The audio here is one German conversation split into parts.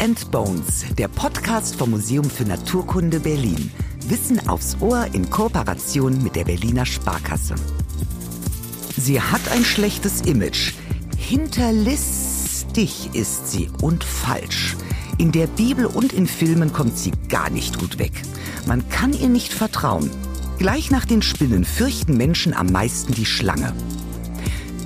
and Bones, der Podcast vom Museum für Naturkunde Berlin. Wissen aufs Ohr in Kooperation mit der Berliner Sparkasse. Sie hat ein schlechtes Image. Hinterlistig ist sie und falsch. In der Bibel und in Filmen kommt sie gar nicht gut weg. Man kann ihr nicht vertrauen. Gleich nach den Spinnen fürchten Menschen am meisten die Schlange.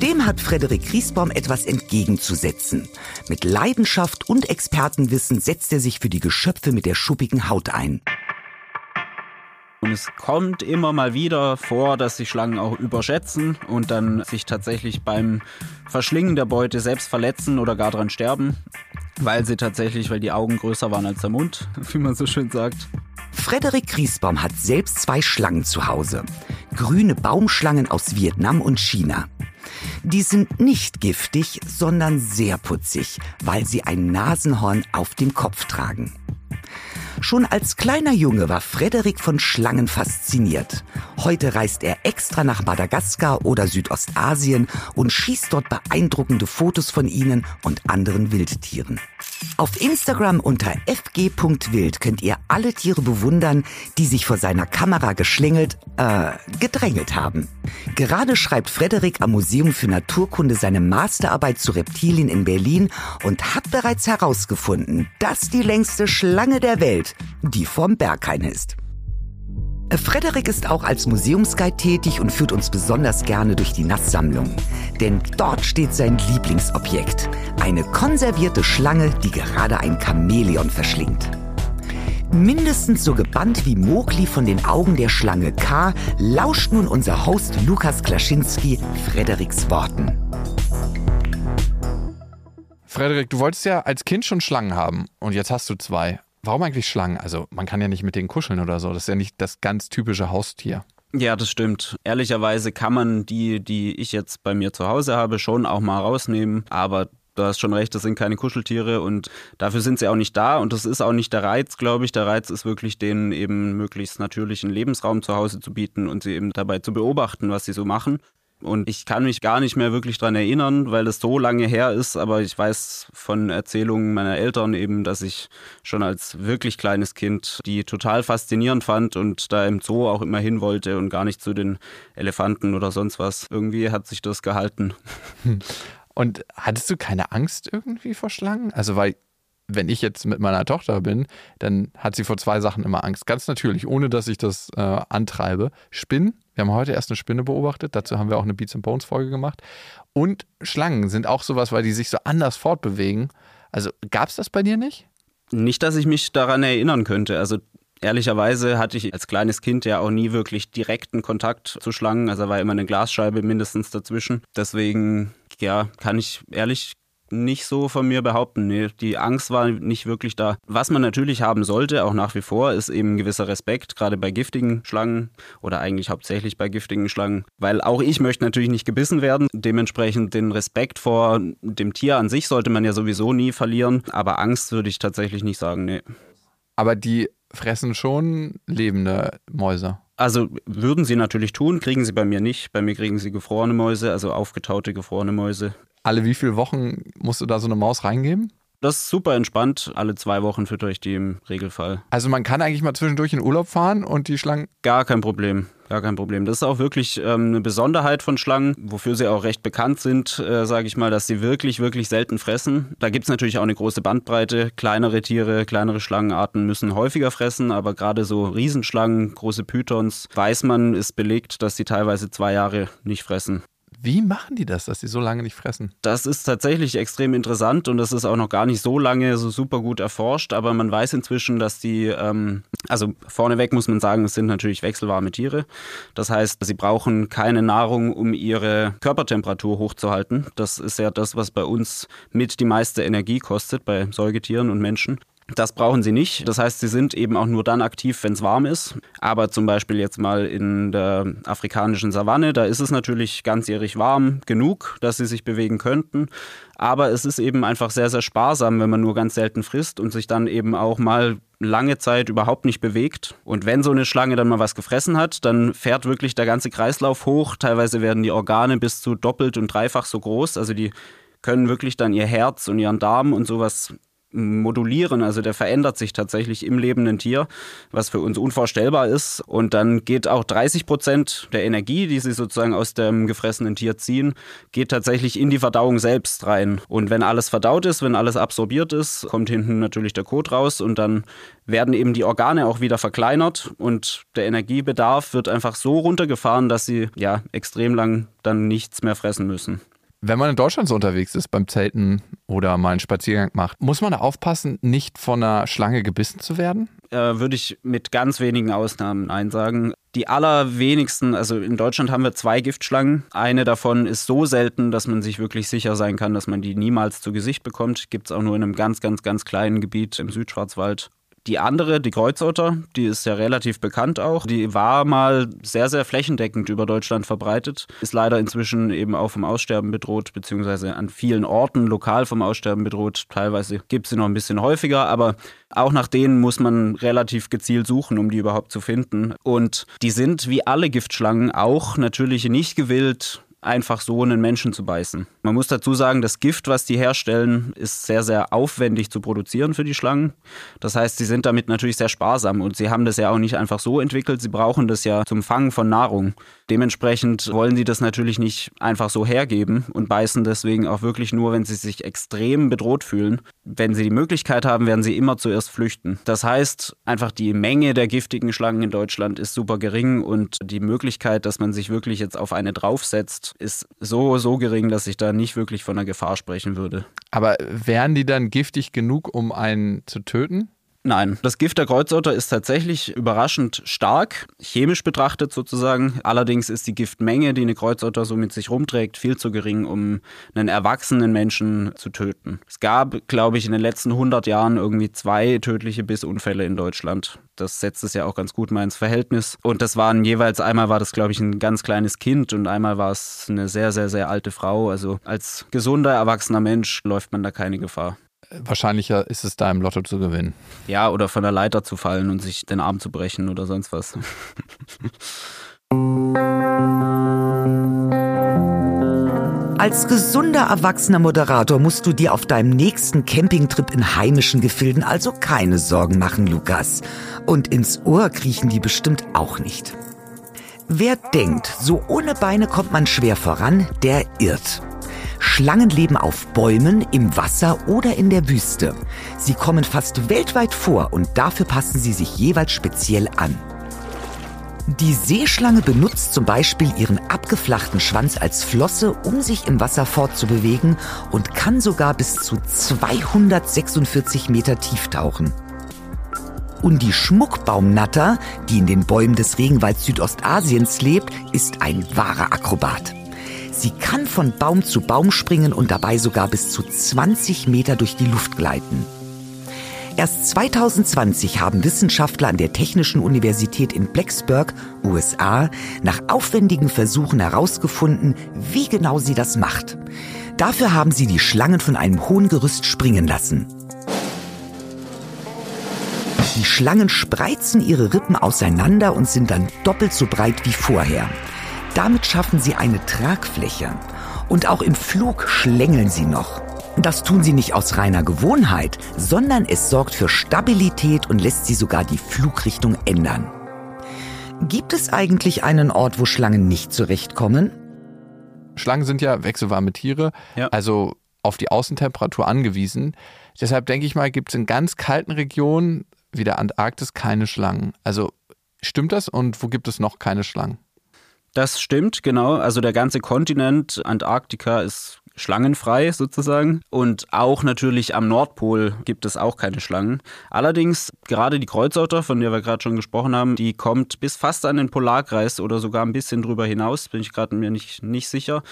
Dem hat Frederik Griesbaum etwas entgegenzusetzen. Mit Leidenschaft und Expertenwissen setzt er sich für die Geschöpfe mit der schuppigen Haut ein. Und es kommt immer mal wieder vor, dass sich Schlangen auch überschätzen und dann sich tatsächlich beim Verschlingen der Beute selbst verletzen oder gar dran sterben, weil sie tatsächlich, weil die Augen größer waren als der Mund, wie man so schön sagt. Frederik Griesbaum hat selbst zwei Schlangen zu Hause. Grüne Baumschlangen aus Vietnam und China. Die sind nicht giftig, sondern sehr putzig, weil sie ein Nasenhorn auf dem Kopf tragen. Schon als kleiner Junge war Frederik von Schlangen fasziniert. Heute reist er extra nach Madagaskar oder Südostasien und schießt dort beeindruckende Fotos von ihnen und anderen Wildtieren. Auf Instagram unter fg.wild könnt ihr alle Tiere bewundern, die sich vor seiner Kamera geschlängelt, äh, gedrängelt haben. Gerade schreibt Frederik am Museum für Naturkunde seine Masterarbeit zu Reptilien in Berlin und hat bereits herausgefunden, dass die längste Schlange der Welt die vom Berghain ist. Frederik ist auch als Museumsguide tätig und führt uns besonders gerne durch die Nasssammlung. Denn dort steht sein Lieblingsobjekt. Eine konservierte Schlange, die gerade ein Chamäleon verschlingt. Mindestens so gebannt wie Mogli von den Augen der Schlange K, lauscht nun unser Host Lukas Klaschinski Frederiks Worten. Frederik, du wolltest ja als Kind schon Schlangen haben und jetzt hast du zwei. Warum eigentlich Schlangen? Also man kann ja nicht mit denen kuscheln oder so. Das ist ja nicht das ganz typische Haustier. Ja, das stimmt. Ehrlicherweise kann man die, die ich jetzt bei mir zu Hause habe, schon auch mal rausnehmen. Aber du hast schon recht, das sind keine Kuscheltiere und dafür sind sie auch nicht da. Und das ist auch nicht der Reiz, glaube ich. Der Reiz ist wirklich, denen eben möglichst natürlichen Lebensraum zu Hause zu bieten und sie eben dabei zu beobachten, was sie so machen. Und ich kann mich gar nicht mehr wirklich daran erinnern, weil es so lange her ist. Aber ich weiß von Erzählungen meiner Eltern eben, dass ich schon als wirklich kleines Kind die total faszinierend fand und da im Zoo auch immer hin wollte und gar nicht zu den Elefanten oder sonst was. Irgendwie hat sich das gehalten. Und hattest du keine Angst irgendwie vor Schlangen? Also, weil wenn ich jetzt mit meiner Tochter bin, dann hat sie vor zwei Sachen immer Angst. Ganz natürlich, ohne dass ich das äh, antreibe. Spinnen. Wir haben heute erst eine Spinne beobachtet. Dazu haben wir auch eine Beats and Bones Folge gemacht. Und Schlangen sind auch sowas, weil die sich so anders fortbewegen. Also gab es das bei dir nicht? Nicht, dass ich mich daran erinnern könnte. Also Ehrlicherweise hatte ich als kleines Kind ja auch nie wirklich direkten Kontakt zu Schlangen. Also war immer eine Glasscheibe mindestens dazwischen. Deswegen, ja, kann ich ehrlich nicht so von mir behaupten. Nee, die Angst war nicht wirklich da. Was man natürlich haben sollte, auch nach wie vor, ist eben ein gewisser Respekt, gerade bei giftigen Schlangen oder eigentlich hauptsächlich bei giftigen Schlangen. Weil auch ich möchte natürlich nicht gebissen werden. Dementsprechend den Respekt vor dem Tier an sich sollte man ja sowieso nie verlieren. Aber Angst würde ich tatsächlich nicht sagen, nee. Aber die fressen schon lebende Mäuse. Also würden sie natürlich tun, kriegen sie bei mir nicht. Bei mir kriegen sie gefrorene Mäuse, also aufgetaute gefrorene Mäuse alle wie viele Wochen musst du da so eine Maus reingeben? Das ist super entspannt. Alle zwei Wochen fütter ich die im Regelfall. Also man kann eigentlich mal zwischendurch in Urlaub fahren und die Schlangen. Gar kein Problem. Gar kein Problem. Das ist auch wirklich ähm, eine Besonderheit von Schlangen, wofür sie auch recht bekannt sind, äh, sage ich mal, dass sie wirklich, wirklich selten fressen. Da gibt es natürlich auch eine große Bandbreite. Kleinere Tiere, kleinere Schlangenarten müssen häufiger fressen, aber gerade so Riesenschlangen, große Pythons, weiß man, ist belegt, dass sie teilweise zwei Jahre nicht fressen. Wie machen die das, dass sie so lange nicht fressen? Das ist tatsächlich extrem interessant und das ist auch noch gar nicht so lange so super gut erforscht, aber man weiß inzwischen, dass die, ähm, also vorneweg muss man sagen, es sind natürlich wechselwarme Tiere. Das heißt, sie brauchen keine Nahrung, um ihre Körpertemperatur hochzuhalten. Das ist ja das, was bei uns mit die meiste Energie kostet, bei Säugetieren und Menschen. Das brauchen sie nicht. Das heißt, sie sind eben auch nur dann aktiv, wenn es warm ist. Aber zum Beispiel jetzt mal in der afrikanischen Savanne, da ist es natürlich ganzjährig warm genug, dass sie sich bewegen könnten. Aber es ist eben einfach sehr, sehr sparsam, wenn man nur ganz selten frisst und sich dann eben auch mal lange Zeit überhaupt nicht bewegt. Und wenn so eine Schlange dann mal was gefressen hat, dann fährt wirklich der ganze Kreislauf hoch. Teilweise werden die Organe bis zu doppelt und dreifach so groß. Also die können wirklich dann ihr Herz und ihren Darm und sowas modulieren, also der verändert sich tatsächlich im lebenden Tier, was für uns unvorstellbar ist. Und dann geht auch 30 Prozent der Energie, die sie sozusagen aus dem gefressenen Tier ziehen, geht tatsächlich in die Verdauung selbst rein. Und wenn alles verdaut ist, wenn alles absorbiert ist, kommt hinten natürlich der Kot raus und dann werden eben die Organe auch wieder verkleinert und der Energiebedarf wird einfach so runtergefahren, dass sie ja extrem lang dann nichts mehr fressen müssen. Wenn man in Deutschland so unterwegs ist beim Zelten oder mal einen Spaziergang macht, muss man da aufpassen, nicht von einer Schlange gebissen zu werden? Äh, würde ich mit ganz wenigen Ausnahmen einsagen. Die allerwenigsten, also in Deutschland haben wir zwei Giftschlangen. Eine davon ist so selten, dass man sich wirklich sicher sein kann, dass man die niemals zu Gesicht bekommt. Gibt es auch nur in einem ganz, ganz, ganz kleinen Gebiet im Südschwarzwald. Die andere, die Kreuzotter, die ist ja relativ bekannt auch. Die war mal sehr, sehr flächendeckend über Deutschland verbreitet. Ist leider inzwischen eben auch vom Aussterben bedroht, beziehungsweise an vielen Orten lokal vom Aussterben bedroht. Teilweise gibt es sie noch ein bisschen häufiger, aber auch nach denen muss man relativ gezielt suchen, um die überhaupt zu finden. Und die sind wie alle Giftschlangen auch natürlich nicht gewillt, einfach so einen Menschen zu beißen. Man muss dazu sagen, das Gift, was die herstellen, ist sehr, sehr aufwendig zu produzieren für die Schlangen. Das heißt, sie sind damit natürlich sehr sparsam und sie haben das ja auch nicht einfach so entwickelt. Sie brauchen das ja zum Fangen von Nahrung. Dementsprechend wollen sie das natürlich nicht einfach so hergeben und beißen deswegen auch wirklich nur, wenn sie sich extrem bedroht fühlen. Wenn sie die Möglichkeit haben, werden sie immer zuerst flüchten. Das heißt, einfach die Menge der giftigen Schlangen in Deutschland ist super gering und die Möglichkeit, dass man sich wirklich jetzt auf eine draufsetzt, ist so, so gering, dass ich da nicht wirklich von einer Gefahr sprechen würde. Aber wären die dann giftig genug, um einen zu töten? Nein, das Gift der Kreuzotter ist tatsächlich überraschend stark, chemisch betrachtet sozusagen. Allerdings ist die Giftmenge, die eine Kreuzotter so mit sich rumträgt, viel zu gering, um einen erwachsenen Menschen zu töten. Es gab, glaube ich, in den letzten 100 Jahren irgendwie zwei tödliche Bissunfälle in Deutschland. Das setzt es ja auch ganz gut mal ins Verhältnis. Und das waren jeweils, einmal war das, glaube ich, ein ganz kleines Kind und einmal war es eine sehr, sehr, sehr alte Frau. Also als gesunder, erwachsener Mensch läuft man da keine Gefahr wahrscheinlicher ist es da im Lotto zu gewinnen. Ja, oder von der Leiter zu fallen und sich den Arm zu brechen oder sonst was. Als gesunder erwachsener Moderator musst du dir auf deinem nächsten Campingtrip in heimischen Gefilden also keine Sorgen machen, Lukas. Und ins Ohr kriechen die bestimmt auch nicht. Wer denkt, so ohne Beine kommt man schwer voran, der irrt. Schlangen leben auf Bäumen, im Wasser oder in der Wüste. Sie kommen fast weltweit vor und dafür passen sie sich jeweils speziell an. Die Seeschlange benutzt zum Beispiel ihren abgeflachten Schwanz als Flosse, um sich im Wasser fortzubewegen und kann sogar bis zu 246 Meter tief tauchen. Und die Schmuckbaumnatter, die in den Bäumen des Regenwalds Südostasiens lebt, ist ein wahrer Akrobat. Sie kann von Baum zu Baum springen und dabei sogar bis zu 20 Meter durch die Luft gleiten. Erst 2020 haben Wissenschaftler an der Technischen Universität in Blacksburg, USA, nach aufwendigen Versuchen herausgefunden, wie genau sie das macht. Dafür haben sie die Schlangen von einem hohen Gerüst springen lassen. Die Schlangen spreizen ihre Rippen auseinander und sind dann doppelt so breit wie vorher. Damit schaffen sie eine Tragfläche. Und auch im Flug schlängeln sie noch. Das tun sie nicht aus reiner Gewohnheit, sondern es sorgt für Stabilität und lässt sie sogar die Flugrichtung ändern. Gibt es eigentlich einen Ort, wo Schlangen nicht zurechtkommen? Schlangen sind ja wechselwarme Tiere, ja. also auf die Außentemperatur angewiesen. Deshalb denke ich mal, gibt es in ganz kalten Regionen wie der Antarktis keine Schlangen. Also stimmt das und wo gibt es noch keine Schlangen? Das stimmt, genau. Also der ganze Kontinent Antarktika ist schlangenfrei sozusagen. Und auch natürlich am Nordpol gibt es auch keine Schlangen. Allerdings gerade die Kreuzotter, von der wir gerade schon gesprochen haben, die kommt bis fast an den Polarkreis oder sogar ein bisschen drüber hinaus, bin ich gerade mir nicht, nicht sicher,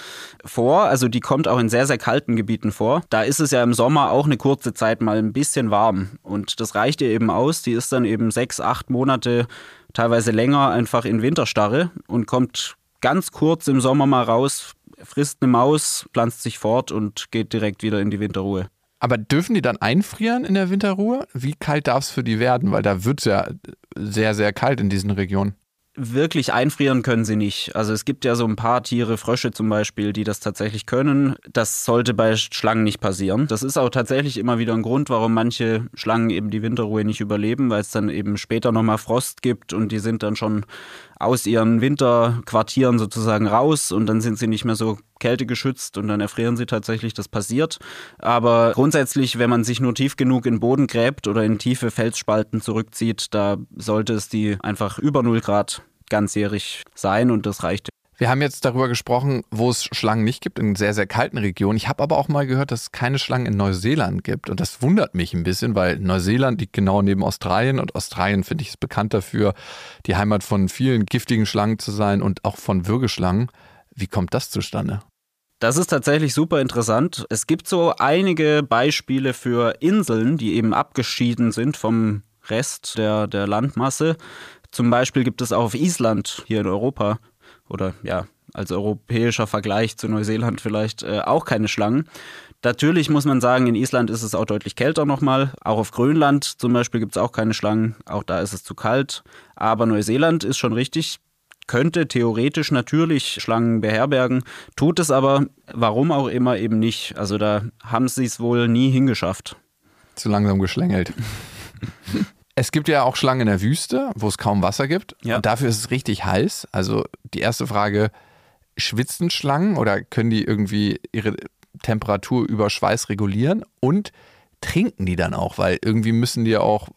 vor. Also die kommt auch in sehr, sehr kalten Gebieten vor. Da ist es ja im Sommer auch eine kurze Zeit mal ein bisschen warm. Und das reicht ihr eben aus. Die ist dann eben sechs, acht Monate teilweise länger einfach in Winterstarre und kommt ganz kurz im Sommer mal raus, frisst eine Maus, pflanzt sich fort und geht direkt wieder in die Winterruhe. Aber dürfen die dann einfrieren in der Winterruhe? Wie kalt darf es für die werden? Weil da wird es ja sehr, sehr kalt in diesen Regionen. wirklich einfrieren können sie nicht. Also es gibt ja so ein paar Tiere, Frösche zum Beispiel, die das tatsächlich können. Das sollte bei Schlangen nicht passieren. Das ist auch tatsächlich immer wieder ein Grund, warum manche Schlangen eben die Winterruhe nicht überleben, weil es dann eben später nochmal Frost gibt und die sind dann schon aus ihren Winterquartieren sozusagen raus und dann sind sie nicht mehr so kältegeschützt und dann erfrieren sie tatsächlich, das passiert. Aber grundsätzlich, wenn man sich nur tief genug in den Boden gräbt oder in tiefe Felsspalten zurückzieht, da sollte es die einfach über 0 Grad ganzjährig sein und das reicht. Wir haben jetzt darüber gesprochen, wo es Schlangen nicht gibt, in sehr, sehr kalten Regionen. Ich habe aber auch mal gehört, dass es keine Schlangen in Neuseeland gibt. Und das wundert mich ein bisschen, weil Neuseeland liegt genau neben Australien und Australien, finde ich, ist bekannt dafür, die Heimat von vielen giftigen Schlangen zu sein und auch von Würgeschlangen. Wie kommt das zustande? Das ist tatsächlich super interessant. Es gibt so einige Beispiele für Inseln, die eben abgeschieden sind vom Rest der, der Landmasse. Zum Beispiel gibt es auch auf Island hier in Europa oder ja, als europäischer Vergleich zu Neuseeland vielleicht äh, auch keine Schlangen. Natürlich muss man sagen, in Island ist es auch deutlich kälter nochmal. Auch auf Grönland zum Beispiel gibt es auch keine Schlangen. Auch da ist es zu kalt. Aber Neuseeland ist schon richtig, könnte theoretisch natürlich Schlangen beherbergen, tut es aber, warum auch immer, eben nicht. Also da haben sie es wohl nie hingeschafft. Zu langsam geschlängelt. Es gibt ja auch Schlangen in der Wüste, wo es kaum Wasser gibt. Ja. Und dafür ist es richtig heiß. Also die erste Frage, schwitzen Schlangen oder können die irgendwie ihre Temperatur über Schweiß regulieren? Und trinken die dann auch? Weil irgendwie müssen die ja auch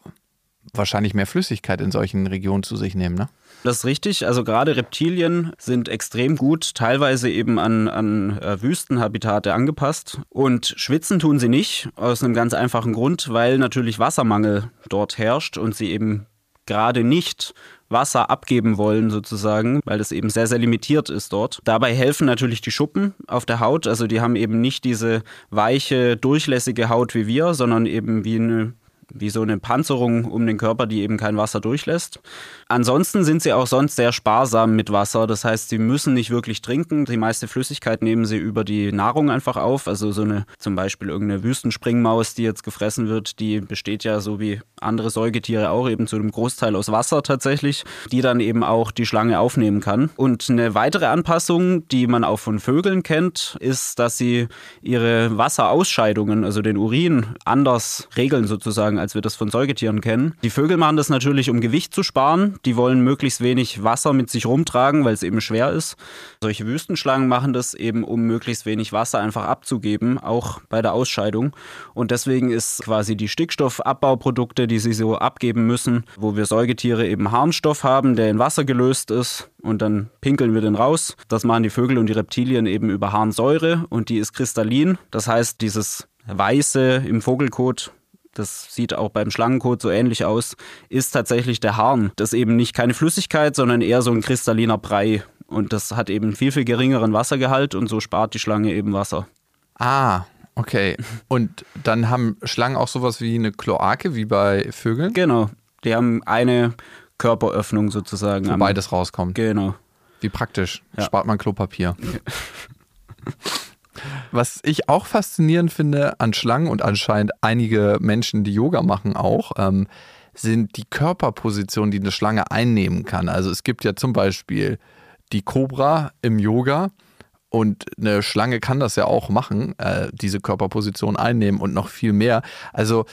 wahrscheinlich mehr Flüssigkeit in solchen Regionen zu sich nehmen, ne? Das ist richtig. Also gerade Reptilien sind extrem gut, teilweise eben an, an äh, Wüstenhabitate angepasst. Und schwitzen tun sie nicht, aus einem ganz einfachen Grund, weil natürlich Wassermangel dort herrscht und sie eben gerade nicht Wasser abgeben wollen sozusagen, weil das eben sehr, sehr limitiert ist dort. Dabei helfen natürlich die Schuppen auf der Haut. Also die haben eben nicht diese weiche, durchlässige Haut wie wir, sondern eben wie eine wie so eine Panzerung um den Körper, die eben kein Wasser durchlässt. Ansonsten sind sie auch sonst sehr sparsam mit Wasser. Das heißt, sie müssen nicht wirklich trinken. Die meiste Flüssigkeit nehmen sie über die Nahrung einfach auf. Also so eine zum Beispiel irgendeine Wüstenspringmaus, die jetzt gefressen wird, die besteht ja so wie andere Säugetiere auch eben zu einem Großteil aus Wasser tatsächlich, die dann eben auch die Schlange aufnehmen kann. Und eine weitere Anpassung, die man auch von Vögeln kennt, ist, dass sie ihre Wasserausscheidungen, also den Urin, anders regeln sozusagen, als wir das von Säugetieren kennen. Die Vögel machen das natürlich, um Gewicht zu sparen. Die wollen möglichst wenig Wasser mit sich rumtragen, weil es eben schwer ist. Solche Wüstenschlangen machen das eben, um möglichst wenig Wasser einfach abzugeben, auch bei der Ausscheidung. Und deswegen ist quasi die Stickstoffabbauprodukte, die sie so abgeben müssen, wo wir Säugetiere eben Harnstoff haben, der in Wasser gelöst ist und dann pinkeln wir den raus. Das machen die Vögel und die Reptilien eben über Harnsäure und die ist kristallin. Das heißt, dieses Weiße im Vogelkot das sieht auch beim Schlangenkot so ähnlich aus, ist tatsächlich der Harn. Das ist eben nicht keine Flüssigkeit, sondern eher so ein kristalliner Brei. Und das hat eben viel, viel geringeren Wassergehalt und so spart die Schlange eben Wasser. Ah, okay. Und dann haben Schlangen auch sowas wie eine Kloake, wie bei Vögeln? Genau. Die haben eine Körperöffnung sozusagen. Wo beides rauskommt. Genau. Wie praktisch. Ja. Spart man Klopapier. Was ich auch faszinierend finde an Schlangen und anscheinend einige Menschen, die Yoga machen, auch, ähm, sind die Körperpositionen, die eine Schlange einnehmen kann. Also es gibt ja zum Beispiel die Cobra im Yoga. Und eine Schlange kann das ja auch machen, äh, diese Körperposition einnehmen und noch viel mehr. Also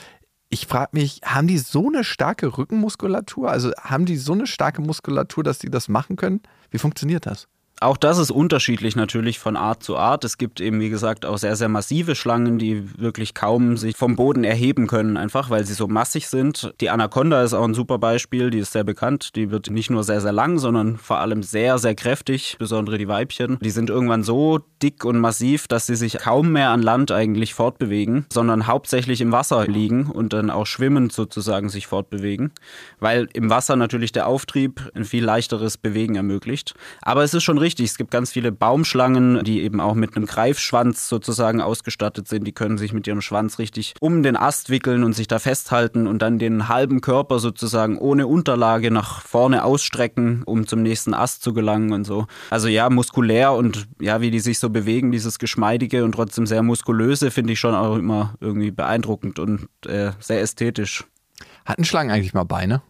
ich frage mich, haben die so eine starke Rückenmuskulatur? Also haben die so eine starke Muskulatur, dass die das machen können? Wie funktioniert das? Auch das ist unterschiedlich natürlich von Art zu Art. Es gibt eben, wie gesagt, auch sehr, sehr massive Schlangen, die wirklich kaum sich vom Boden erheben können, einfach weil sie so massig sind. Die Anaconda ist auch ein super Beispiel, die ist sehr bekannt. Die wird nicht nur sehr, sehr lang, sondern vor allem sehr, sehr kräftig, besonders die Weibchen. Die sind irgendwann so dick und massiv, dass sie sich kaum mehr an Land eigentlich fortbewegen, sondern hauptsächlich im Wasser liegen und dann auch schwimmend sozusagen sich fortbewegen, weil im Wasser natürlich der Auftrieb ein viel leichteres Bewegen ermöglicht. Aber es ist schon richtig, es gibt ganz viele Baumschlangen, die eben auch mit einem Greifschwanz sozusagen ausgestattet sind. Die können sich mit ihrem Schwanz richtig um den Ast wickeln und sich da festhalten und dann den halben Körper sozusagen ohne Unterlage nach vorne ausstrecken, um zum nächsten Ast zu gelangen und so. Also ja, muskulär und ja, wie die sich so bewegen, dieses geschmeidige und trotzdem sehr muskulöse, finde ich schon auch immer irgendwie beeindruckend und äh, sehr ästhetisch. Hatten Schlangen eigentlich mal Beine?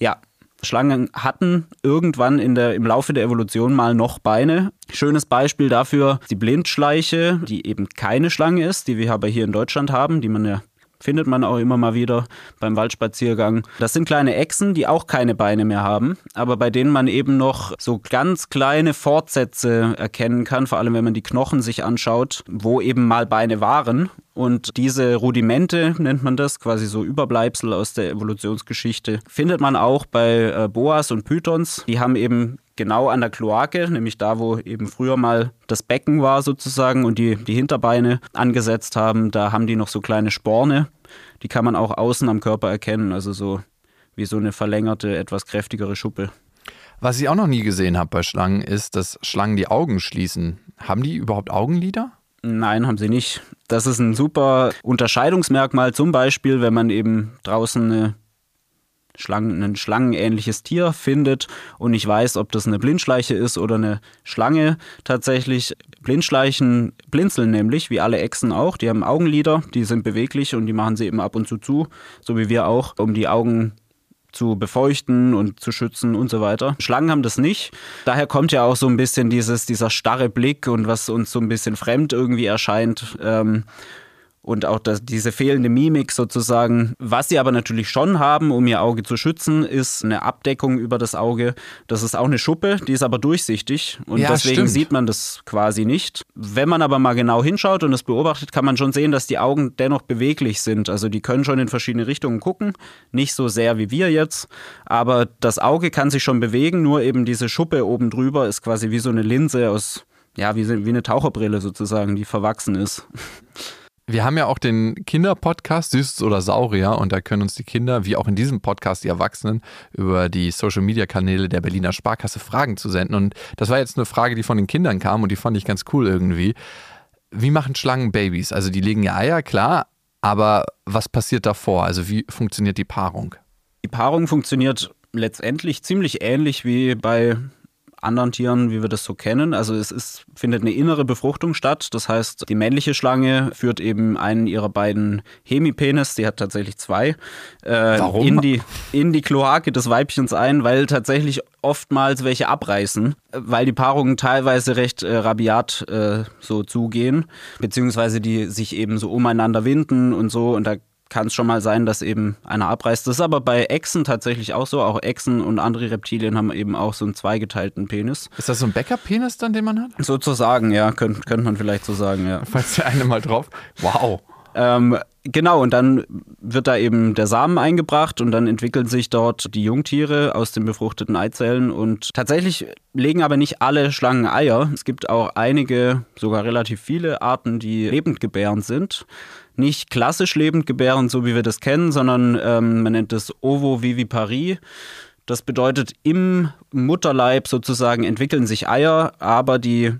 Ja, Schlangen hatten irgendwann in der, im Laufe der Evolution mal noch Beine. Schönes Beispiel dafür die Blindschleiche, die eben keine Schlange ist, die wir aber hier in Deutschland haben, die man ja findet man auch immer mal wieder beim Waldspaziergang. Das sind kleine Echsen, die auch keine Beine mehr haben, aber bei denen man eben noch so ganz kleine Fortsätze erkennen kann, vor allem wenn man die Knochen sich anschaut, wo eben mal Beine waren. Und diese Rudimente nennt man das, quasi so Überbleibsel aus der Evolutionsgeschichte, findet man auch bei äh, Boas und Pythons. Die haben eben genau an der Kloake, nämlich da, wo eben früher mal das Becken war sozusagen und die, die Hinterbeine angesetzt haben, da haben die noch so kleine Sporne. Die kann man auch außen am Körper erkennen, also so wie so eine verlängerte, etwas kräftigere Schuppe. Was ich auch noch nie gesehen habe bei Schlangen, ist, dass Schlangen die Augen schließen. Haben die überhaupt Augenlider? Nein, haben sie nicht. Das ist ein super Unterscheidungsmerkmal, zum Beispiel, wenn man eben draußen eine Schlangen, ein schlangenähnliches Tier findet und nicht weiß, ob das eine Blindschleiche ist oder eine Schlange. Tatsächlich, Blindschleichen blinzeln nämlich, wie alle Echsen auch. Die haben Augenlider, die sind beweglich und die machen sie eben ab und zu zu, so wie wir auch, um die Augen zu befeuchten und zu schützen und so weiter. Schlangen haben das nicht. Daher kommt ja auch so ein bisschen dieses, dieser starre Blick und was uns so ein bisschen fremd irgendwie erscheint. Ähm, und auch das, diese fehlende Mimik sozusagen. Was sie aber natürlich schon haben, um ihr Auge zu schützen, ist eine Abdeckung über das Auge. Das ist auch eine Schuppe, die ist aber durchsichtig und ja, deswegen stimmt. sieht man das quasi nicht. Wenn man aber mal genau hinschaut und es beobachtet, kann man schon sehen, dass die Augen dennoch beweglich sind. Also die können schon in verschiedene Richtungen gucken, nicht so sehr wie wir jetzt, aber das Auge kann sich schon bewegen, nur eben diese Schuppe oben drüber ist quasi wie so eine Linse aus, ja, wie, wie eine Taucherbrille sozusagen, die verwachsen ist. Wir haben ja auch den Kinderpodcast Süßes oder Saurier und da können uns die Kinder, wie auch in diesem Podcast die Erwachsenen, über die Social Media Kanäle der Berliner Sparkasse Fragen zu senden. Und das war jetzt eine Frage, die von den Kindern kam und die fand ich ganz cool irgendwie. Wie machen Schlangen Babys? Also die legen ja Eier, klar, aber was passiert davor? Also wie funktioniert die Paarung? Die Paarung funktioniert letztendlich ziemlich ähnlich wie bei anderen Tieren, wie wir das so kennen. Also es ist, findet eine innere Befruchtung statt. Das heißt, die männliche Schlange führt eben einen ihrer beiden Hemipenis, die hat tatsächlich zwei, äh, in, die, in die Kloake des Weibchens ein, weil tatsächlich oftmals welche abreißen, weil die Paarungen teilweise recht äh, rabiat äh, so zugehen, beziehungsweise die sich eben so umeinander winden und so. Und da kann es schon mal sein, dass eben einer abreißt. Das ist aber bei Echsen tatsächlich auch so. Auch Echsen und andere Reptilien haben eben auch so einen zweigeteilten Penis. Ist das so ein Backup-Penis dann, den man hat? Sozusagen, ja, könnte könnt man vielleicht so sagen, ja. Falls der eine mal drauf. Wow. Ähm, genau, und dann wird da eben der Samen eingebracht und dann entwickeln sich dort die Jungtiere aus den befruchteten Eizellen und tatsächlich legen aber nicht alle Schlangen Eier. Es gibt auch einige, sogar relativ viele Arten, die lebendgebärend sind nicht klassisch lebend gebären, so wie wir das kennen, sondern ähm, man nennt es Ovoviviparie. Das bedeutet, im Mutterleib sozusagen entwickeln sich Eier, aber die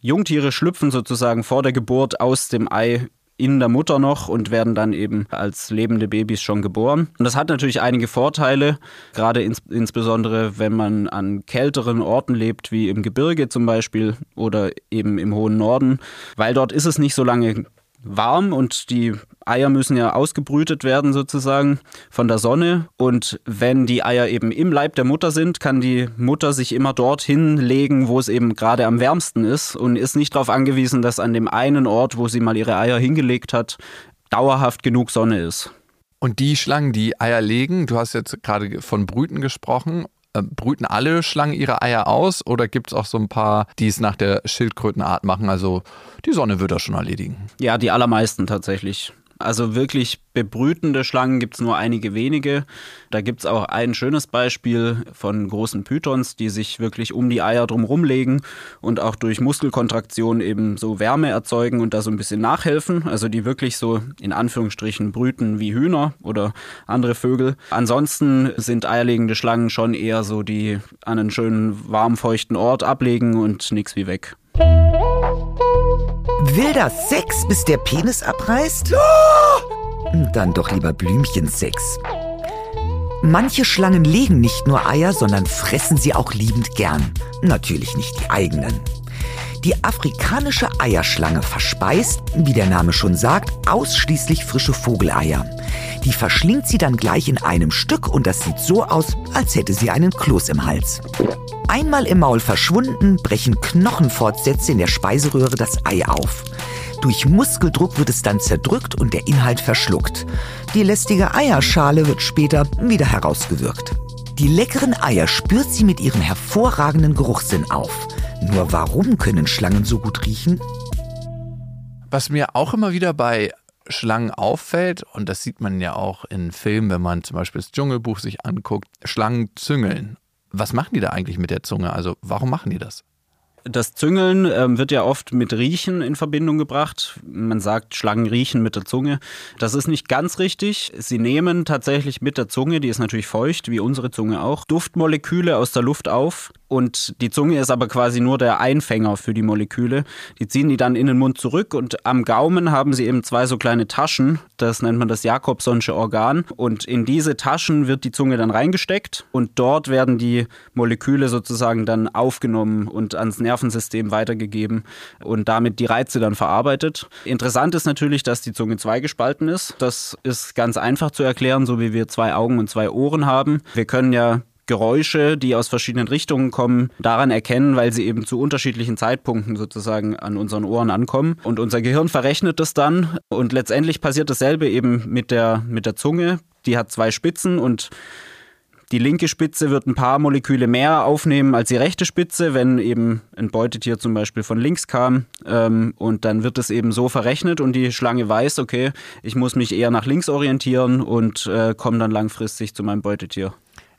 Jungtiere schlüpfen sozusagen vor der Geburt aus dem Ei in der Mutter noch und werden dann eben als lebende Babys schon geboren. Und das hat natürlich einige Vorteile, gerade ins, insbesondere wenn man an kälteren Orten lebt, wie im Gebirge zum Beispiel oder eben im hohen Norden, weil dort ist es nicht so lange warm und die Eier müssen ja ausgebrütet werden sozusagen von der Sonne. Und wenn die Eier eben im Leib der Mutter sind, kann die Mutter sich immer dorthin legen, wo es eben gerade am wärmsten ist und ist nicht darauf angewiesen, dass an dem einen Ort, wo sie mal ihre Eier hingelegt hat, dauerhaft genug Sonne ist. Und die Schlangen, die Eier legen, du hast jetzt gerade von Brüten gesprochen, brüten alle Schlangen ihre Eier aus oder gibt es auch so ein paar, die es nach der Schildkrötenart machen? Also die Sonne wird das schon erledigen. Ja, die allermeisten tatsächlich. Also wirklich bebrütende Schlangen gibt es nur einige wenige. Da gibt es auch ein schönes Beispiel von großen Pythons, die sich wirklich um die Eier drumherum legen und auch durch Muskelkontraktion eben so Wärme erzeugen und da so ein bisschen nachhelfen. Also die wirklich so in Anführungsstrichen brüten wie Hühner oder andere Vögel. Ansonsten sind eierlegende Schlangen schon eher so, die an einen schönen warm feuchten Ort ablegen und nichts wie weg. Wilder Sex, bis der Penis abreißt? Ja! Dann doch lieber Blümchensex. Manche Schlangen legen nicht nur Eier, sondern fressen sie auch liebend gern. Natürlich nicht die eigenen. Die afrikanische Eierschlange verspeist, wie der Name schon sagt, ausschließlich frische Vogeleier. Die verschlingt sie dann gleich in einem Stück und das sieht so aus, als hätte sie einen Kloß im Hals. Einmal im Maul verschwunden, brechen Knochenfortsätze in der Speiseröhre das Ei auf. Durch Muskeldruck wird es dann zerdrückt und der Inhalt verschluckt. Die lästige Eierschale wird später wieder herausgewirkt. Die leckeren Eier spürt sie mit ihrem hervorragenden Geruchssinn auf. Nur warum können Schlangen so gut riechen? Was mir auch immer wieder bei Schlangen auffällt, und das sieht man ja auch in Filmen, wenn man zum Beispiel das Dschungelbuch sich anguckt, Schlangen züngeln. Was machen die da eigentlich mit der Zunge? Also warum machen die das? Das Züngeln ähm, wird ja oft mit Riechen in Verbindung gebracht. Man sagt, Schlangen riechen mit der Zunge. Das ist nicht ganz richtig. Sie nehmen tatsächlich mit der Zunge, die ist natürlich feucht, wie unsere Zunge auch, Duftmoleküle aus der Luft auf und die Zunge ist aber quasi nur der Einfänger für die Moleküle. Die ziehen die dann in den Mund zurück und am Gaumen haben sie eben zwei so kleine Taschen. Das nennt man das Jakobsonsche Organ. Und in diese Taschen wird die Zunge dann reingesteckt und dort werden die Moleküle sozusagen dann aufgenommen und ans Nervensystem weitergegeben und damit die Reize dann verarbeitet. Interessant ist natürlich, dass die Zunge zweigespalten ist. Das ist ganz einfach zu erklären, so wie wir zwei Augen und zwei Ohren haben. Wir können ja Geräusche, die aus verschiedenen Richtungen kommen, daran erkennen, weil sie eben zu unterschiedlichen Zeitpunkten sozusagen an unseren Ohren ankommen. Und unser Gehirn verrechnet das dann. Und letztendlich passiert dasselbe eben mit der, mit der Zunge. Die hat zwei Spitzen und die linke Spitze wird ein paar Moleküle mehr aufnehmen als die rechte Spitze, wenn eben ein Beutetier zum Beispiel von links kam. Ähm, und dann wird es eben so verrechnet und die Schlange weiß, okay, ich muss mich eher nach links orientieren und äh, komme dann langfristig zu meinem Beutetier.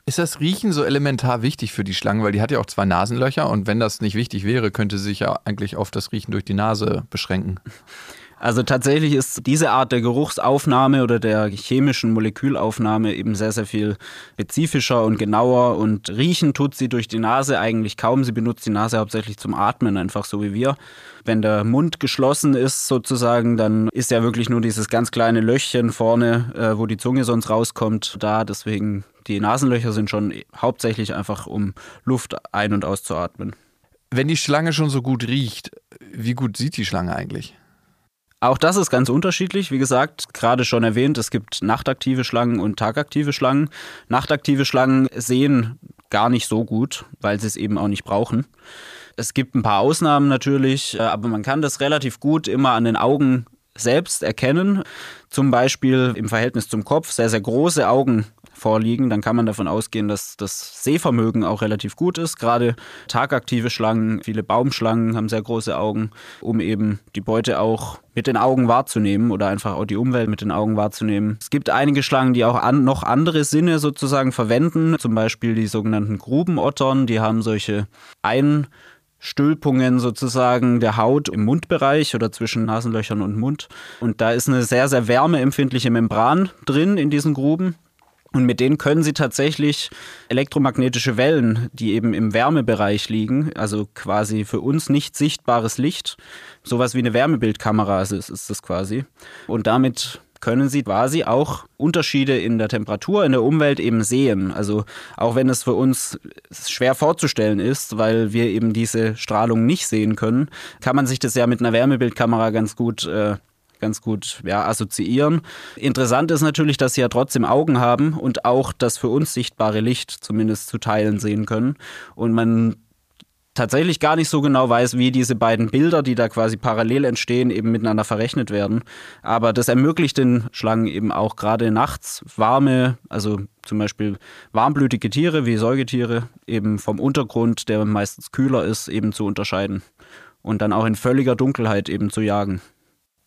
Ist das Riechen so elementar wichtig für die Schlange? Weil die hat ja auch zwei Nasenlöcher und wenn das nicht wichtig wäre, könnte sie sich ja eigentlich auf das Riechen durch die Nase beschränken. Also tatsächlich ist diese Art der Geruchsaufnahme oder der chemischen Molekülaufnahme eben sehr, sehr viel spezifischer und genauer und riechen tut sie durch die Nase eigentlich kaum. Sie benutzt die Nase hauptsächlich zum Atmen, einfach so wie wir. Wenn der Mund geschlossen ist sozusagen, dann ist ja wirklich nur dieses ganz kleine Löchchen vorne, äh, wo die Zunge sonst rauskommt, da. Deswegen die Nasenlöcher sind schon hauptsächlich einfach, um Luft ein- und auszuatmen. Wenn die Schlange schon so gut riecht, wie gut sieht die Schlange eigentlich? Auch das ist ganz unterschiedlich. Wie gesagt, gerade schon erwähnt, es gibt nachtaktive Schlangen und tagaktive Schlangen. Nachtaktive Schlangen sehen gar nicht so gut, weil sie es eben auch nicht brauchen. Es gibt ein paar Ausnahmen natürlich, äh, aber man kann das relativ gut immer an den Augen selbst erkennen. Zum Beispiel im Verhältnis zum Kopf sehr, sehr große Augen vorliegen, dann kann man davon ausgehen, dass das Sehvermögen auch relativ gut ist. Gerade tagaktive Schlangen, viele Baumschlangen haben sehr große Augen, um eben die Beute auch mit den Augen wahrzunehmen oder einfach auch die Umwelt mit den Augen wahrzunehmen. Es gibt einige Schlangen, die auch an, noch andere Sinne sozusagen verwenden, zum Beispiel die sogenannten Grubenottern, die haben solche ein Stülpungen sozusagen der Haut im Mundbereich oder zwischen Nasenlöchern und Mund. Und da ist eine sehr, sehr wärmeempfindliche Membran drin in diesen Gruben. Und mit denen können sie tatsächlich elektromagnetische Wellen, die eben im Wärmebereich liegen, also quasi für uns nicht sichtbares Licht, sowas wie eine Wärmebildkamera ist, ist das quasi. Und damit können sie quasi auch Unterschiede in der Temperatur in der Umwelt eben sehen. Also auch wenn es für uns schwer vorzustellen ist, weil wir eben diese Strahlung nicht sehen können, kann man sich das ja mit einer Wärmebildkamera ganz gut äh, ganz gut ja, assoziieren. Interessant ist natürlich, dass sie ja trotzdem Augen haben und auch das für uns sichtbare Licht zumindest zu teilen sehen können. Und man tatsächlich gar nicht so genau weiß, wie diese beiden Bilder, die da quasi parallel entstehen, eben miteinander verrechnet werden. Aber das ermöglicht den Schlangen eben auch gerade nachts warme, also zum Beispiel warmblütige Tiere wie Säugetiere eben vom Untergrund, der meistens kühler ist, eben zu unterscheiden und dann auch in völliger Dunkelheit eben zu jagen.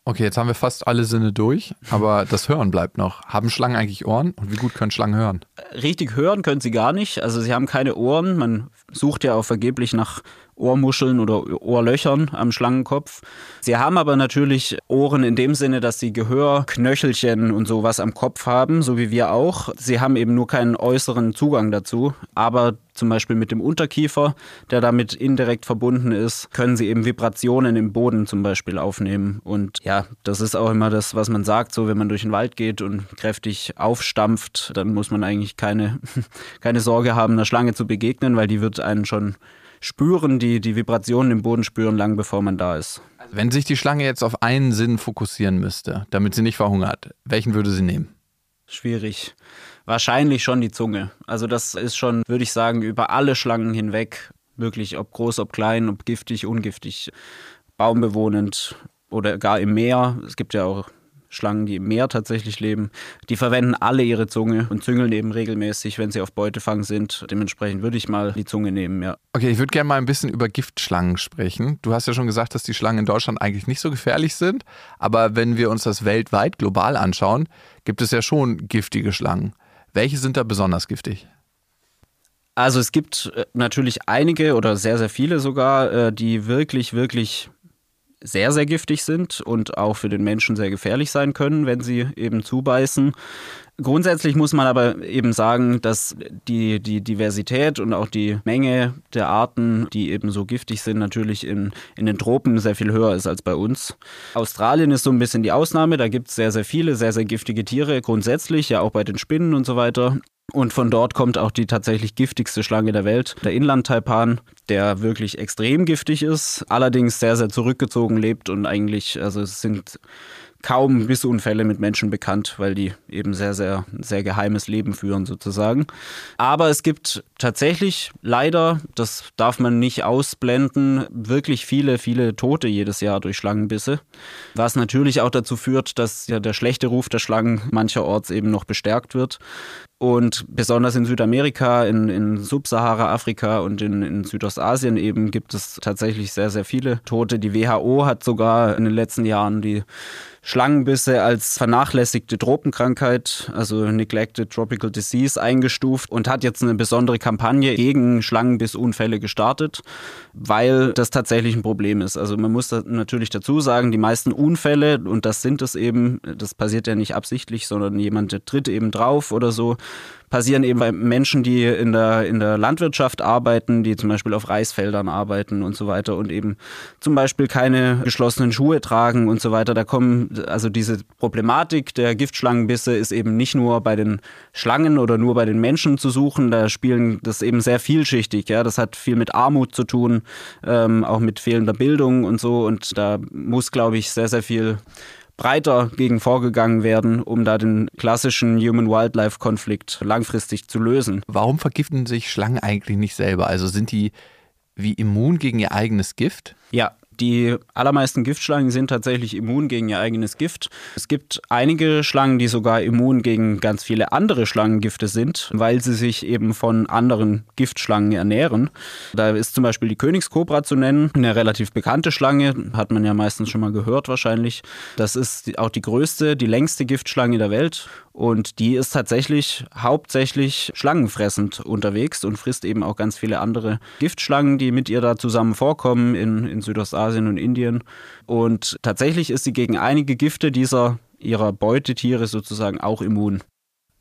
Okay, jetzt haben wir fast alle Sinne durch, aber das Hören bleibt noch. Haben Schlangen eigentlich Ohren und wie gut können Schlangen hören? Richtig hören können sie gar nicht. Also sie haben keine Ohren. Man sucht ja auch vergeblich nach Ohrmuscheln oder Ohrlöchern am Schlangenkopf. Sie haben aber natürlich Ohren in dem Sinne, dass sie Gehörknöchelchen und sowas am Kopf haben, so wie wir auch. Sie haben eben nur keinen äußeren Zugang dazu. Aber zum Beispiel mit dem Unterkiefer, der damit indirekt verbunden ist, können sie eben Vibrationen im Boden zum Beispiel aufnehmen. Und ja, das ist auch immer das, was man sagt, so wenn man durch den Wald geht und kräftig aufstampft, dann muss man eigentlich keine, keine Sorge haben, einer Schlange zu begegnen, weil die wird einen schon spüren, die die Vibrationen im Boden spüren, lang bevor man da ist. Wenn sich die Schlange jetzt auf einen Sinn fokussieren müsste, damit sie nicht verhungert, welchen würde sie nehmen? Schwierig. Wahrscheinlich schon die Zunge. Also das ist schon, würde ich sagen, über alle Schlangen hinweg, wirklich ob groß, ob klein, ob giftig, ungiftig, baumbewohnend oder gar im Meer. Es gibt ja auch Schlangen, die im Meer tatsächlich leben, die verwenden alle ihre Zunge und züngeln eben regelmäßig, wenn sie auf Beutefang sind. Dementsprechend würde ich mal die Zunge nehmen, ja. Okay, ich würde gerne mal ein bisschen über Giftschlangen sprechen. Du hast ja schon gesagt, dass die Schlangen in Deutschland eigentlich nicht so gefährlich sind, aber wenn wir uns das weltweit global anschauen, gibt es ja schon giftige Schlangen. Welche sind da besonders giftig? Also es gibt äh, natürlich einige oder sehr, sehr viele sogar, äh, die wirklich, wirklich sehr, sehr giftig sind und auch für den Menschen sehr gefährlich sein können, wenn sie eben zubeißen. Grundsätzlich muss man aber eben sagen, dass die, die Diversität und auch die Menge der Arten, die eben so giftig sind, natürlich in, in den Tropen sehr viel höher ist als bei uns. Australien ist so ein bisschen die Ausnahme, da gibt es sehr, sehr viele, sehr, sehr giftige Tiere, grundsätzlich, ja auch bei den Spinnen und so weiter. Und von dort kommt auch die tatsächlich giftigste Schlange der Welt, der Inlandtaipan, der wirklich extrem giftig ist, allerdings sehr, sehr zurückgezogen lebt und eigentlich, also es sind kaum Bissunfälle mit Menschen bekannt, weil die eben sehr, sehr, sehr geheimes Leben führen sozusagen. Aber es gibt tatsächlich leider, das darf man nicht ausblenden, wirklich viele, viele Tote jedes Jahr durch Schlangenbisse. Was natürlich auch dazu führt, dass ja der schlechte Ruf der Schlangen mancherorts eben noch bestärkt wird. Und besonders in Südamerika, in, in Subsahara-Afrika und in, in, Südostasien eben gibt es tatsächlich sehr, sehr viele Tote. Die WHO hat sogar in den letzten Jahren die Schlangenbisse als vernachlässigte Tropenkrankheit, also Neglected Tropical Disease, eingestuft und hat jetzt eine besondere Kampagne gegen Schlangenbissunfälle gestartet, weil das tatsächlich ein Problem ist. Also man muss natürlich dazu sagen, die meisten Unfälle, und das sind es eben, das passiert ja nicht absichtlich, sondern jemand tritt eben drauf oder so, passieren eben bei Menschen, die in der, in der Landwirtschaft arbeiten, die zum Beispiel auf Reisfeldern arbeiten und so weiter und eben zum Beispiel keine geschlossenen Schuhe tragen und so weiter. Da kommen, also diese Problematik der Giftschlangenbisse ist eben nicht nur bei den Schlangen oder nur bei den Menschen zu suchen. Da spielen das eben sehr vielschichtig. Ja, das hat viel mit Armut zu tun, ähm, auch mit fehlender Bildung und so. Und da muss, glaube ich, sehr, sehr viel breiter gegen vorgegangen werden, um da den klassischen Human-Wildlife-Konflikt langfristig zu lösen. Warum vergiften sich Schlangen eigentlich nicht selber? Also sind die wie immun gegen ihr eigenes Gift? Ja, die allermeisten Giftschlangen sind tatsächlich immun gegen ihr eigenes Gift. Es gibt einige Schlangen, die sogar immun gegen ganz viele andere Schlangengifte sind, weil sie sich eben von anderen Giftschlangen ernähren. Da ist zum Beispiel die Königskobra zu nennen, eine relativ bekannte Schlange, hat man ja meistens schon mal gehört wahrscheinlich. Das ist auch die größte, die längste Giftschlange der Welt und die ist tatsächlich hauptsächlich schlangenfressend unterwegs und frisst eben auch ganz viele andere Giftschlangen, die mit ihr da zusammen vorkommen in, in Südostasien und Indien. Und tatsächlich ist sie gegen einige Gifte dieser ihrer Beutetiere sozusagen auch immun.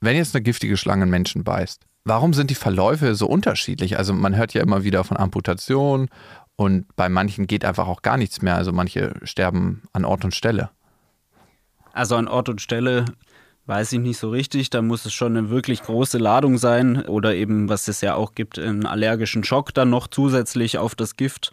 Wenn jetzt eine giftige Schlange einen Menschen beißt, warum sind die Verläufe so unterschiedlich? Also man hört ja immer wieder von Amputation und bei manchen geht einfach auch gar nichts mehr. Also manche sterben an Ort und Stelle. Also an Ort und Stelle Weiß ich nicht so richtig. Da muss es schon eine wirklich große Ladung sein oder eben, was es ja auch gibt, einen allergischen Schock dann noch zusätzlich auf das Gift.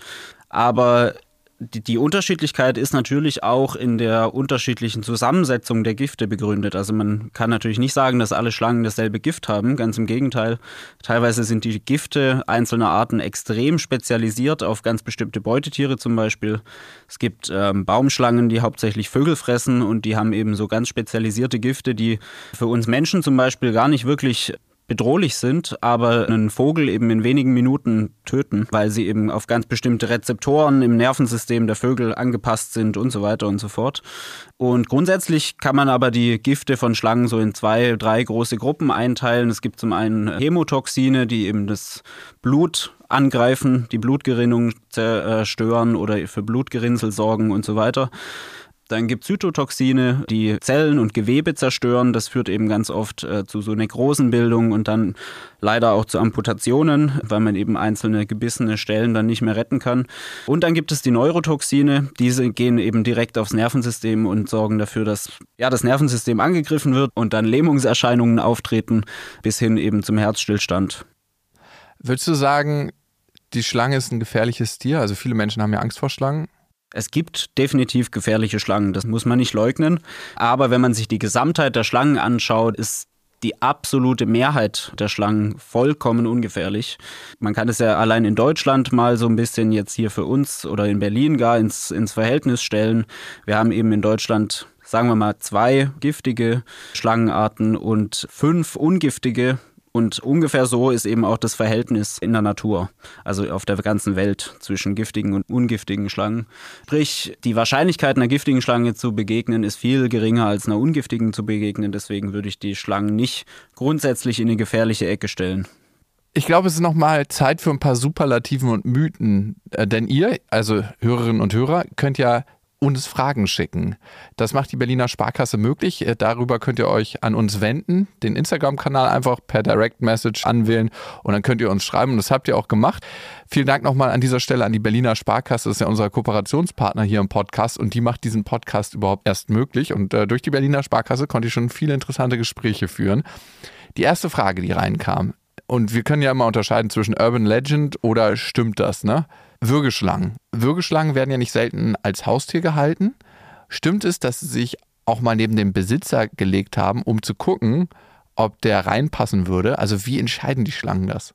Aber die, die, Unterschiedlichkeit ist natürlich auch in der unterschiedlichen Zusammensetzung der Gifte begründet. Also man kann natürlich nicht sagen, dass alle Schlangen dasselbe Gift haben. Ganz im Gegenteil. Teilweise sind die Gifte einzelner Arten extrem spezialisiert auf ganz bestimmte Beutetiere zum Beispiel. Es gibt ähm, Baumschlangen, die hauptsächlich Vögel fressen und die haben eben so ganz spezialisierte Gifte, die für uns Menschen zum Beispiel gar nicht wirklich bedrohlich sind, aber einen Vogel eben in wenigen Minuten töten, weil sie eben auf ganz bestimmte Rezeptoren im Nervensystem der Vögel angepasst sind und so weiter und so fort. Und grundsätzlich kann man aber die Gifte von Schlangen so in zwei, drei große Gruppen einteilen. Es gibt zum einen Hämotoxine, die eben das Blut angreifen, die Blutgerinnung zerstören oder für Blutgerinnsel sorgen und so weiter. Dann gibt es Zytotoxine, die Zellen und Gewebe zerstören. Das führt eben ganz oft äh, zu so Nekrosenbildung und dann leider auch zu Amputationen, weil man eben einzelne gebissene Stellen dann nicht mehr retten kann. Und dann gibt es die Neurotoxine. Diese gehen eben direkt aufs Nervensystem und sorgen dafür, dass ja, das Nervensystem angegriffen wird und dann Lähmungserscheinungen auftreten, bis hin eben zum Herzstillstand. Würdest du sagen, die Schlange ist ein gefährliches Tier? Also viele Menschen haben ja Angst vor Schlangen. Es gibt definitiv gefährliche Schlangen, das muss man nicht leugnen. Aber wenn man sich die Gesamtheit der Schlangen anschaut, ist die absolute Mehrheit der Schlangen vollkommen ungefährlich. Man kann es ja allein in Deutschland mal so ein bisschen jetzt hier für uns oder in Berlin gar ins, ins Verhältnis stellen. Wir haben eben in Deutschland, sagen wir mal, zwei giftige Schlangenarten und fünf ungiftige und ungefähr so ist eben auch das Verhältnis in der Natur, also auf der ganzen Welt zwischen giftigen und ungiftigen Schlangen. Sprich, die Wahrscheinlichkeit einer giftigen Schlange zu begegnen ist viel geringer als einer ungiftigen zu begegnen. Deswegen würde ich die Schlangen nicht grundsätzlich in eine gefährliche Ecke stellen. Ich glaube, es ist nochmal Zeit für ein paar Superlativen und Mythen. Äh, denn ihr, also Hörerinnen und Hörer, könnt ja uns Fragen schicken. Das macht die Berliner Sparkasse möglich. Äh, darüber könnt ihr euch an uns wenden, den Instagram-Kanal einfach per Direct Message anwählen und dann könnt ihr uns schreiben. Und das habt ihr auch gemacht. Vielen Dank nochmal an dieser Stelle an die Berliner Sparkasse. Das ist ja unser Kooperationspartner hier im Podcast und die macht diesen Podcast überhaupt erst möglich. Und äh, durch die Berliner Sparkasse konnte ich schon viele interessante Gespräche führen. Die erste Frage, die reinkam, und wir können ja immer unterscheiden zwischen Urban Legend oder stimmt das, ne? Würgeschlangen. Würgeschlangen werden ja nicht selten als Haustier gehalten. Stimmt es, dass sie sich auch mal neben den Besitzer gelegt haben, um zu gucken, ob der reinpassen würde? Also wie entscheiden die Schlangen das?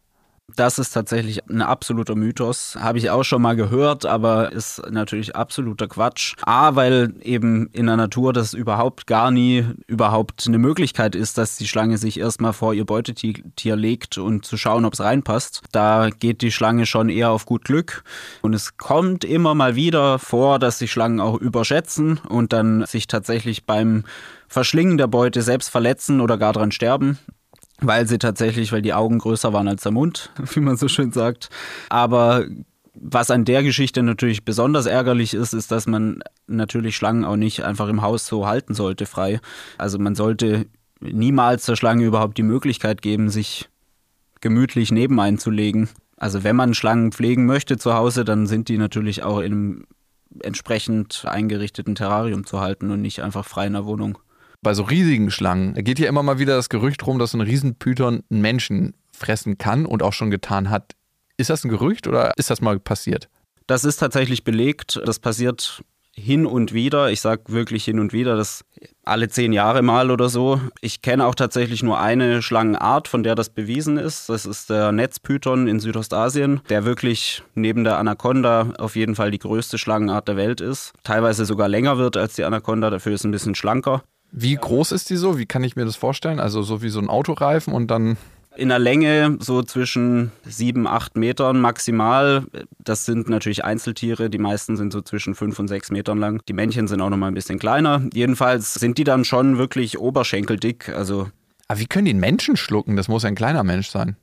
Das ist tatsächlich ein absoluter Mythos. Habe ich auch schon mal gehört, aber ist natürlich absoluter Quatsch. A, weil eben in der Natur das überhaupt gar nie überhaupt eine Möglichkeit ist, dass die Schlange sich erstmal vor ihr Beutetier legt und zu schauen, ob es reinpasst. Da geht die Schlange schon eher auf gut Glück. Und es kommt immer mal wieder vor, dass die Schlangen auch überschätzen und dann sich tatsächlich beim Verschlingen der Beute selbst verletzen oder gar dran sterben weil sie tatsächlich, weil die Augen größer waren als der Mund, wie man so schön sagt. Aber was an der Geschichte natürlich besonders ärgerlich ist, ist, dass man natürlich Schlangen auch nicht einfach im Haus so halten sollte, frei. Also man sollte niemals der Schlange überhaupt die Möglichkeit geben, sich gemütlich nebeneinzulegen. Also wenn man Schlangen pflegen möchte zu Hause, dann sind die natürlich auch in einem entsprechend eingerichteten Terrarium zu halten und nicht einfach frei in der Wohnung bei so riesigen Schlangen, geht ja immer mal wieder das Gerücht rum, dass so ein Riesenpython einen Menschen fressen kann und auch schon getan hat. Ist das ein Gerücht oder ist das mal passiert? Das ist tatsächlich belegt. Das passiert hin und wieder. Ich sage wirklich hin und wieder, das alle zehn Jahre mal oder so. Ich kenne auch tatsächlich nur eine Schlangenart, von der das bewiesen ist. Das ist der Netzpython in Südostasien, der wirklich neben der Anaconda auf jeden Fall die größte Schlangenart der Welt ist. Teilweise sogar länger wird als die Anaconda, dafür ist ein bisschen schlanker. Wie groß ist die so? Wie kann ich mir das vorstellen? Also so wie so ein Autoreifen und dann in der Länge so zwischen sieben, acht Metern maximal. Das sind natürlich Einzeltiere. Die meisten sind so zwischen fünf und sechs Metern lang. Die Männchen sind auch noch mal ein bisschen kleiner. Jedenfalls sind die dann schon wirklich oberschenkeldick. Also. Aber wie können die einen Menschen schlucken? Das muss ein kleiner Mensch sein.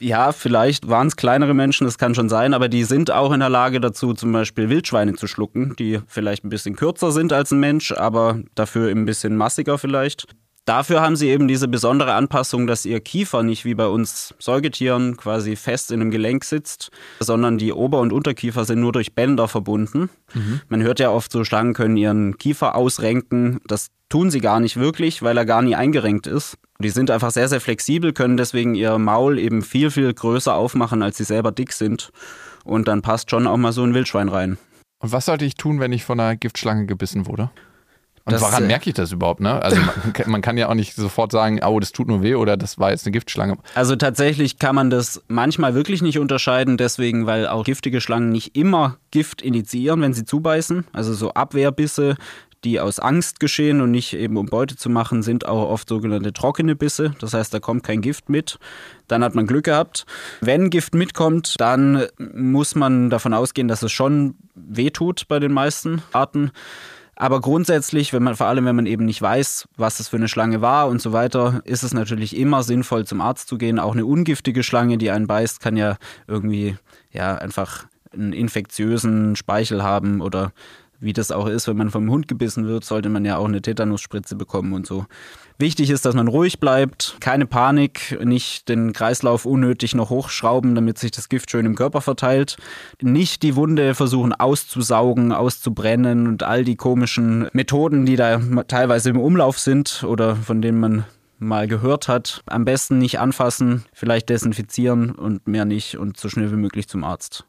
Ja, vielleicht waren es kleinere Menschen, das kann schon sein, aber die sind auch in der Lage dazu, zum Beispiel Wildschweine zu schlucken, die vielleicht ein bisschen kürzer sind als ein Mensch, aber dafür ein bisschen massiger vielleicht. Dafür haben sie eben diese besondere Anpassung, dass ihr Kiefer nicht wie bei uns Säugetieren quasi fest in einem Gelenk sitzt, sondern die Ober- und Unterkiefer sind nur durch Bänder verbunden. Mhm. Man hört ja oft so, Schlangen können ihren Kiefer ausrenken. Das tun sie gar nicht wirklich, weil er gar nie eingerenkt ist. Die sind einfach sehr, sehr flexibel, können deswegen ihr Maul eben viel, viel größer aufmachen, als sie selber dick sind. Und dann passt schon auch mal so ein Wildschwein rein. Und was sollte ich tun, wenn ich von einer Giftschlange gebissen wurde? Und das, woran äh, merke ich das überhaupt? Ne? Also man, man, kann ja auch nicht sofort sagen, oh, das tut nur weh oder das war jetzt eine Giftschlange. Also tatsächlich kann man das manchmal wirklich nicht unterscheiden, deswegen, weil auch giftige Schlangen nicht immer Gift initiieren, wenn sie zubeißen. Also so Abwehrbisse die aus Angst geschehen und nicht eben um Beute zu machen, sind auch oft sogenannte trockene Bisse. Das heißt, da kommt kein Gift mit. Dann hat man Glück gehabt. Wenn Gift mitkommt, dann muss man davon ausgehen, dass es schon wehtut bei den meisten Arten. Aber grundsätzlich, wenn man, vor allem wenn man eben nicht weiß, was es für eine Schlange war und so weiter, ist es natürlich immer sinnvoll, zum Arzt zu gehen. Auch eine ungiftige Schlange, die einen beißt, kann ja irgendwie ja einfach einen infektiösen Speichel haben oder wie das auch ist, wenn man vom Hund gebissen wird, sollte man ja auch eine Tetanusspritze bekommen und so. Wichtig ist, dass man ruhig bleibt, keine Panik, nicht den Kreislauf unnötig noch hochschrauben, damit sich das Gift schön im Körper verteilt. Nicht die Wunde versuchen auszusaugen, auszubrennen und all die komischen Methoden, die da teilweise im Umlauf sind oder von denen man mal gehört hat, am besten nicht anfassen, vielleicht desinfizieren und mehr nicht und so schnell wie möglich zum Arzt.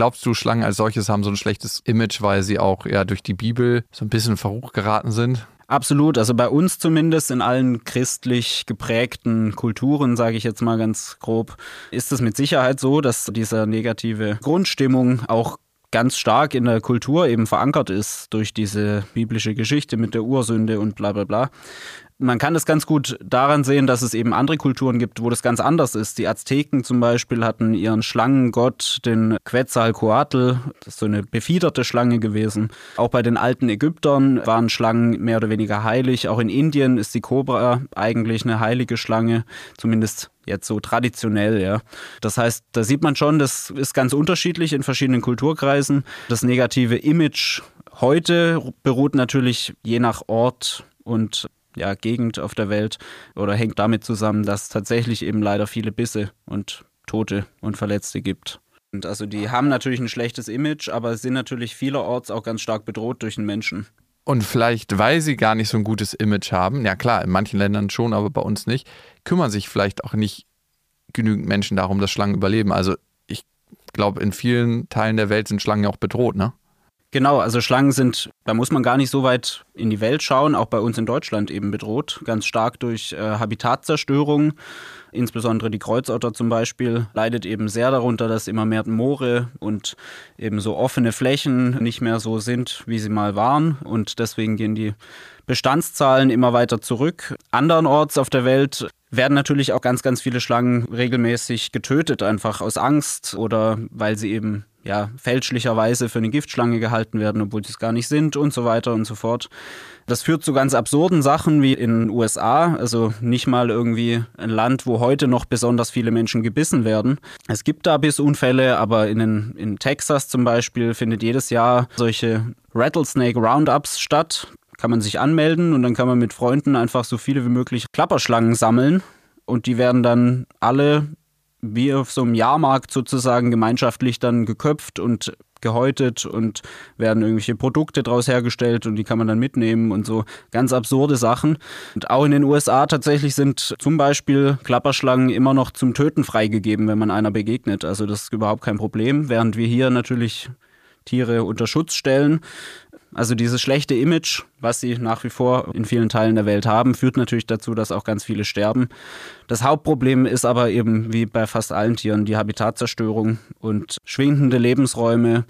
Glaubst du, Schlangen als solches haben so ein schlechtes Image, weil sie auch ja durch die Bibel so ein bisschen verrucht geraten sind? Absolut, also bei uns zumindest in allen christlich geprägten Kulturen, sage ich jetzt mal ganz grob, ist es mit Sicherheit so, dass diese negative Grundstimmung auch ganz stark in der Kultur eben verankert ist durch diese biblische Geschichte mit der Ursünde und bla bla bla man kann das ganz gut daran sehen, dass es eben andere Kulturen gibt, wo das ganz anders ist. Die Azteken zum Beispiel hatten ihren Schlangengott, den Quetzalcoatl, das ist so eine befiederte Schlange gewesen. Auch bei den alten Ägyptern waren Schlangen mehr oder weniger heilig. Auch in Indien ist die Kobra eigentlich eine heilige Schlange, zumindest jetzt so traditionell, ja. Das heißt, da sieht man schon, das ist ganz unterschiedlich in verschiedenen Kulturkreisen. Das negative Image heute beruht natürlich je nach Ort und ja, Gegend auf der Welt oder hängt damit zusammen, dass es tatsächlich eben leider viele Bisse und Tote und Verletzte gibt. Und also die haben natürlich ein schlechtes Image, aber sind natürlich vielerorts auch ganz stark bedroht durch den Menschen. Und vielleicht, weil sie gar nicht so ein gutes Image haben, ja klar, in manchen Ländern schon, aber bei uns nicht, kümmern sich vielleicht auch nicht genügend Menschen darum, dass Schlangen überleben. Also ich glaube, in vielen Teilen der Welt sind Schlangen ja auch bedroht, ne? Genau, also Schlangen sind, da muss man gar nicht so weit in die Welt schauen, auch bei uns in Deutschland eben bedroht, ganz stark durch äh, Habitatzerstörung. Insbesondere die Kreuzotter zum Beispiel leidet eben sehr darunter, dass immer mehr Moore und eben so offene Flächen nicht mehr so sind, wie sie mal waren. Und deswegen gehen die Bestandszahlen immer weiter zurück. Andernorts auf der Welt werden natürlich auch ganz, ganz viele Schlangen regelmäßig getötet, einfach aus Angst oder weil sie eben ja, fälschlicherweise für eine Giftschlange gehalten werden, obwohl sie es gar nicht sind und so weiter und so fort. Das führt zu ganz absurden Sachen wie in den USA, also nicht mal irgendwie ein Land, wo heute noch besonders viele Menschen gebissen werden. Es gibt da Bissunfälle, aber in, den, in Texas zum Beispiel findet jedes Jahr solche Rattlesnake Roundups statt. Kann man sich anmelden und dann kann man mit Freunden einfach so viele wie möglich Klapperschlangen sammeln und die werden dann alle wie auf so einem Jahrmarkt sozusagen gemeinschaftlich dann geköpft und gehäutet und werden irgendwelche Produkte daraus hergestellt und die kann man dann mitnehmen und so ganz absurde Sachen. Und auch in den USA tatsächlich sind zum Beispiel Klapperschlangen immer noch zum Töten freigegeben, wenn man einer begegnet. Also das ist überhaupt kein Problem, während wir hier natürlich Tiere unter Schutz stellen. Also dieses schlechte Image, was sie nach wie vor in vielen Teilen der Welt haben, führt natürlich dazu, dass auch ganz viele sterben. Das Hauptproblem ist aber eben wie bei fast allen Tieren die Habitatzerstörung und schwindende Lebensräume,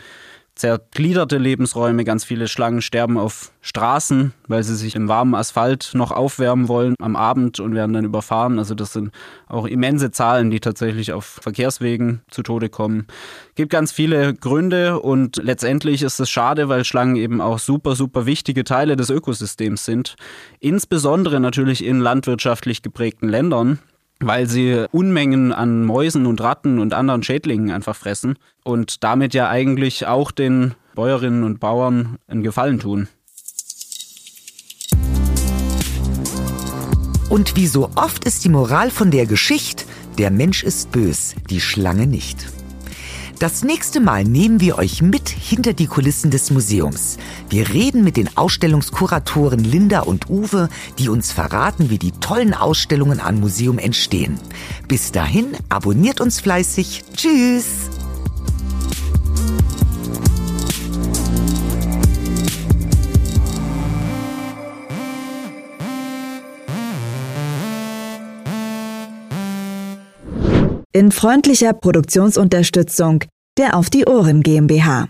zergliederte Lebensräume. Ganz viele Schlangen sterben auf Straßen, weil sie sich im warmen Asphalt noch aufwärmen wollen am Abend und werden dann überfahren. Also das sind auch immense Zahlen, die tatsächlich auf Verkehrswegen zu Tode kommen. Es gibt ganz viele Gründe und letztendlich ist es schade, weil Schlangen eben auch super, super wichtige Teile des Ökosystems sind. Insbesondere natürlich in landwirtschaftlich geprägten Ländern weil sie Unmengen an Mäusen und Ratten und anderen Schädlingen einfach fressen und damit ja eigentlich auch den Bäuerinnen und Bauern einen Gefallen tun. Und wie so oft ist die Moral von der Geschichte, der Mensch ist bös, die Schlange nicht. Das nächste Mal nehmen wir euch mit hinter die Kulissen des Museums. Wir reden mit den Ausstellungskuratoren Linda und Uwe, die uns verraten, wie die tollen Ausstellungen am Museum entstehen. Bis dahin, abonniert uns fleißig. Tschüss! In freundlicher Produktionsunterstützung der Auf die Ohren GmbH.